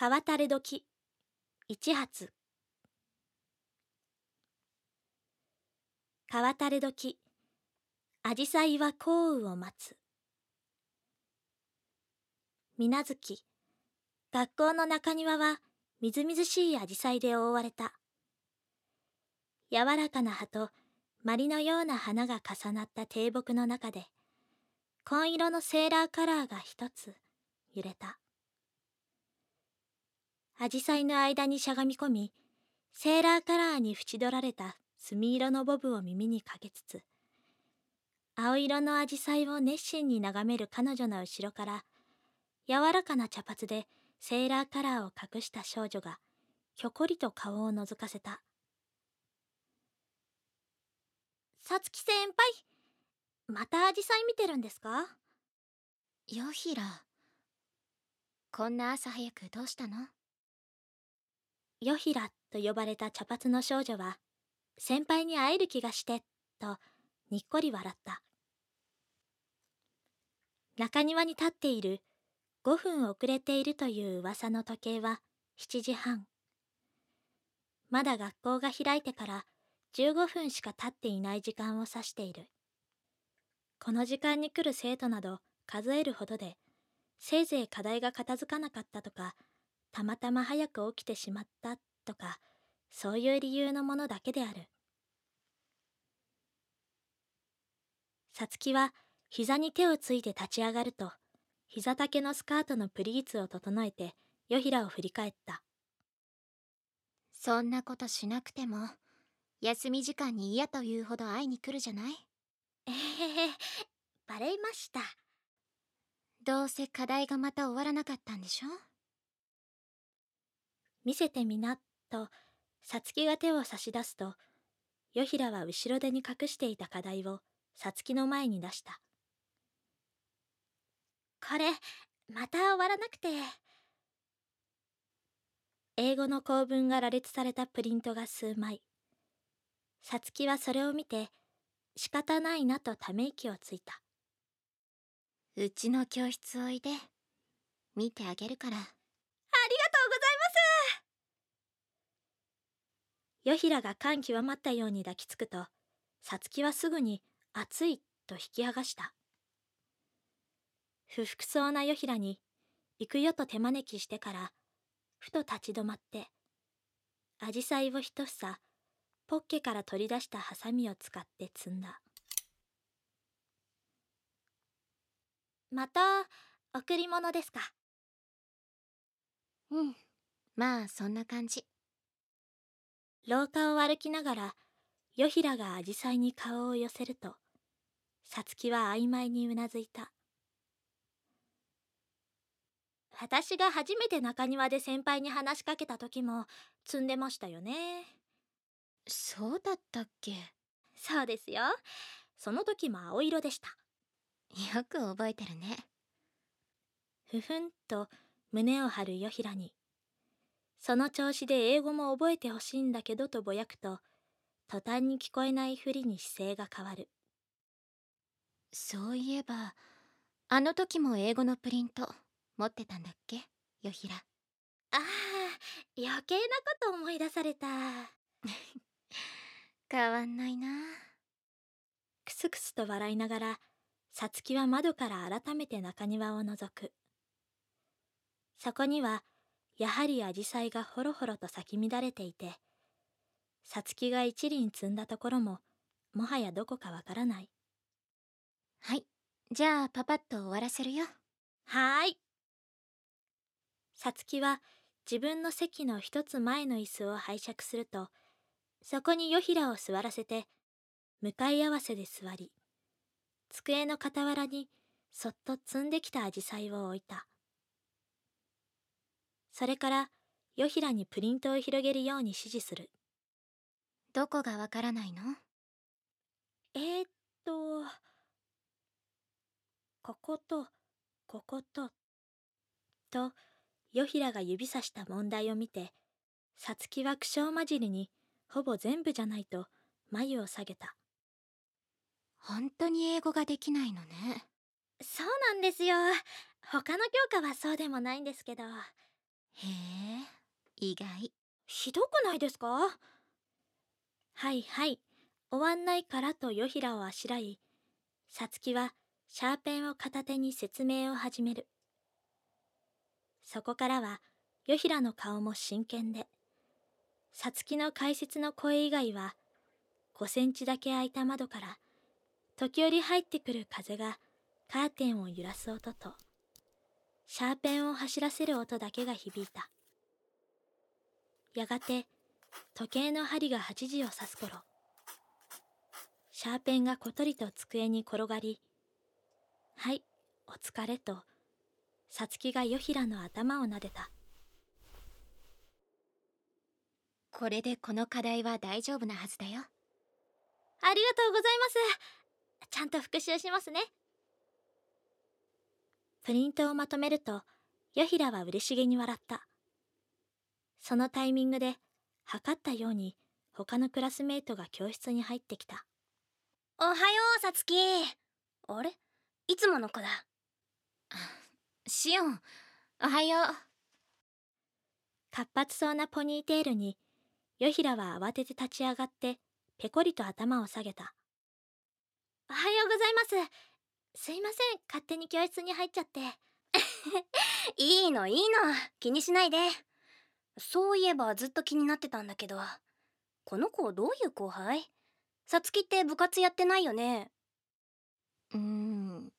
川垂れ時。一発。川垂れ時。紫陽花は降雨を待つ。水無月。学校の中庭はみずみずしい紫陽花で覆われた。柔らかな葉とまりのような花が重なった低木の中で紺色のセーラーカラーが一つ揺れた。紫陽花の間にしゃがみ込みセーラーカラーに縁取られた墨色のボブを耳にかけつつ青色の紫陽花を熱心に眺める彼女の後ろから柔らかな茶髪でセーラーカラーを隠した少女がひょこりと顔を覗かせた。さつき先輩また紫陽花見てるんですか？ヨヒラこんな朝早くどうしたの？ヨヒラと呼ばれた茶髪の少女は先輩に会える気がしてとにっこり笑った。中庭に立っている5分遅れているという噂の時計は7時半。まだ学校が開いてから15分しか経っていない時間を指している。この時間に来る生徒など数えるほどでせいぜい課題が片付かなかったとかたまたま早く起きてしまったとかそういう理由のものだけである。さつきは膝に手をついて立ち上がると膝丈のスカートのプリーツを整えてヨヒラを振り返った。そんなことしなくても休み時間に嫌というほど会いに来るじゃない？えへへバレました。どうせ課題がまた終わらなかったんでしょ？見せてみなとさつきが手を差し出すとヨヒラは後ろ手に隠していた課題をさつきの前に出した。これまた終わらなくて。英語の構文が羅列されたプリントが数枚。さつきはそれを見て仕方ないなとため息をついた。うちの教室おいで。見てあげるからありがとうございますヨヒラが感極まったように抱きつくとさつきはすぐに熱いと引き剥がした。不服そうなヨヒラに行くよと手招きしてからふと立ち止まって紫陽花を一房ポッケから取り出したハサミを使って摘んだまた贈り物ですか？うんまあそんな感じ。廊下を歩きながらヨヒラが紫陽花に顔を寄せるとさつきは曖昧にうなずいた。私が初めて中庭で先輩に話しかけた時も積んでましたよね。そうだったっけ？そうですよ。その時も青色でした。よく覚えてるね。ふふんと胸を張るヨヒラにその調子で英語も覚えてほしいんだけどとぼやくと途端に聞こえないふりに姿勢が変わる。そういえばあの時も英語のプリント持ってたんだっけ？ヨヒラ。ああ余計なこと思い出された。変わんないな。クスクスと笑いながらさつきは窓から改めて中庭を覗く。そこにはやはりアジサイがほろほろと咲き乱れていてさつきが一輪摘んだところももはやどこかわからない。はい。じゃあパパッと終わらせるよ。はーい。さつきは自分の席の一つ前の椅子を拝借するとそこにヨヒラを座らせて向かい合わせで座り机の傍らにそっと摘んできたアジサイを置いたそれからヨヒラにプリントを広げるように指示する。どこがわからないの？えー、っとこことここととヨヒラが指さした問題を見てさつきは苦笑交じりにほぼ全部じゃないと眉を下げた。本当に英語ができないのね。そうなんですよ。他の教科はそうでもないんですけどへえ意外。ひどくないですか？はいはい。終わんないからとヨヒラをあしらいさつきはシャーペンを片手に説明を始める。そこからはヨヒラの顔も真剣でさつきの解説の声以外は5センチだけ開いた窓から時折入ってくる風がカーテンを揺らす音とシャーペンを走らせる音だけが響いた。やがて時計の針が8時を指す頃シャーペンがことりと机に転がり「はいお疲れ」とさつきがヨヒラの頭を撫でた。これでこの課題は大丈夫なはずだよ。ありがとうございます。ちゃんと復習しますねプリントをまとめるとヨヒラは嬉しげに笑った。そのタイミングで測ったように他のクラスメートが教室に入ってきた。おはようさつきあれ？いつもの子だ。シオンおはよう。活発そうなポニーテールにヨヒラは慌てて立ち上がってペコリと頭を下げた。おはようございますすいません。勝手に教室に入っちゃって。いいのいいの。気にしないで。そういえばずっと気になってたんだけど。この子どういう後輩？さつきって部活やってないよね。うーん。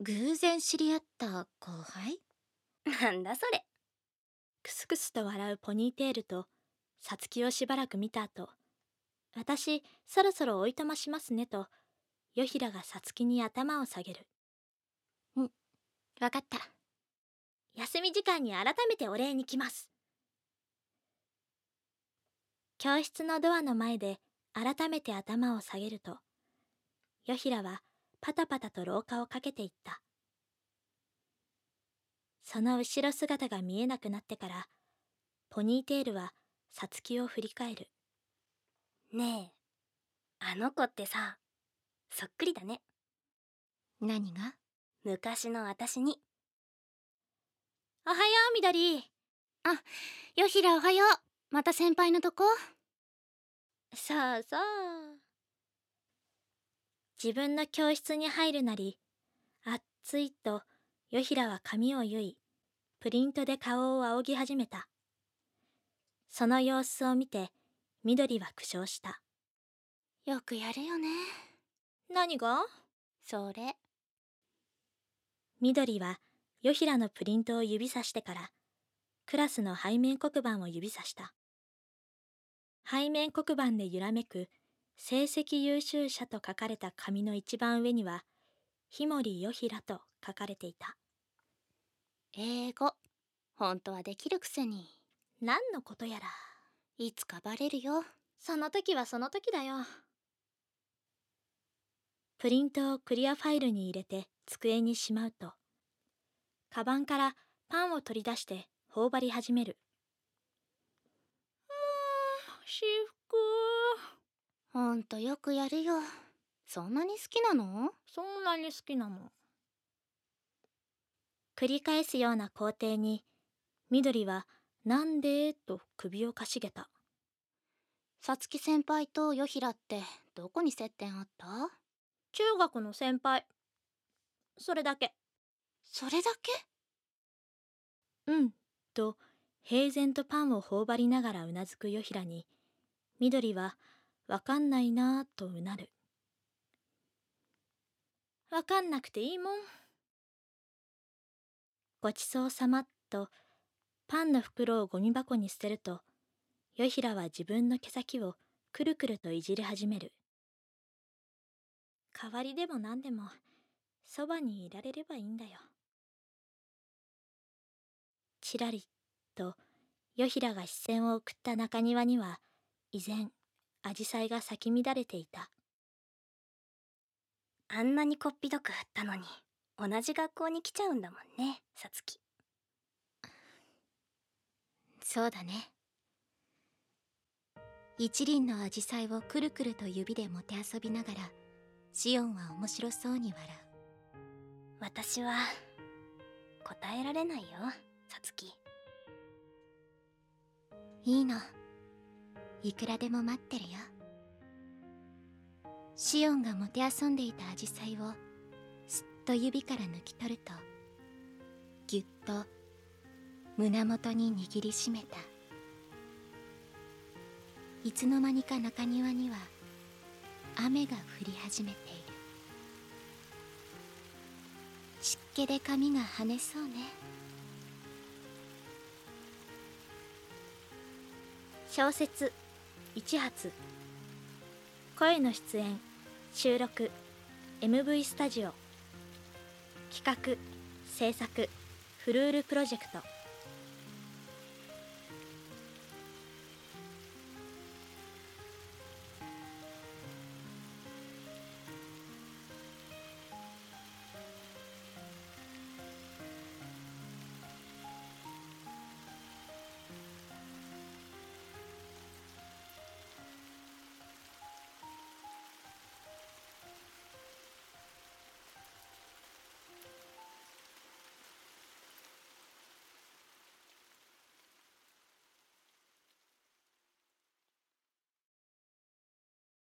偶然知り合った後輩？なんだそれ。クスクスと笑うポニーテールとさつきをしばらく見た後。私そろそろおいとましますねとヨヒラがさつきに頭を下げる。わかった。休み時間に改めてお礼に来ます。教室のドアの前で改めて頭を下げるとヨヒラはパタパタと廊下をかけていった。その後ろ姿が見えなくなってからポニーテールはさつきを振り返る。ねえあの子ってさそっくりだね。何が？昔の私に。おはようみどり。よひらおはよう。また先輩のとこ？そうそう。自分の教室に入るなりあっついとヨヒラは髪を結いプリントで顔を仰ぎ始めた。その様子を見て緑は苦笑した。よくやるよね何が？それ。緑はヨヒラのプリントを指さしてからクラスの背面黒板を指さした。背面黒板で揺らめく成績優秀者と書かれた紙の一番上にはひもりよひらと書かれていた。英語。本当はできるくせに。何のことやら。いつかバレるよ。その時はその時だよプリントをクリアファイルに入れて机にしまうとカバンからパンを取り出して頬張り始める。うーん私服。ほんとよくやるよ。そんなに好きなの？そんなに好きなの。繰り返すような工程に緑は「なんで?」と首をかしげた。さつき先輩とよひらってどこに接点あった？中学の先輩。それだけ。それだけ？うん。と平然とパンを頬張りながらうなずくよひらに緑はわかんないなぁとうなる。わかんなくていいもん。ごちそうさまとパンの袋をゴミ箱に捨てるとよひらは自分の毛先をくるくるといじり始める代わりでも何でもそばにいられればいいんだよ。ちらりとよひらが視線を送った中庭には依然アジサイが咲き乱れていた。あんなにこっぴどく振ったのに同じ学校に来ちゃうんだもんねさつきそうだね。一輪のアジサイをくるくると指でもてあそびながらシオンは面白そうに笑う。私は答えられないよさつきいいの。いくらでも待ってるよ。シオンがもてあそんでいたアジサイをすっと指から抜き取るとぎゅっと胸元に握りしめた。いつの間にか中庭には雨が降り始めている。湿気で髪が跳ねそうね。小説一発。声の出演収録。MV スタジオ。企画制作フルールプロジェクト。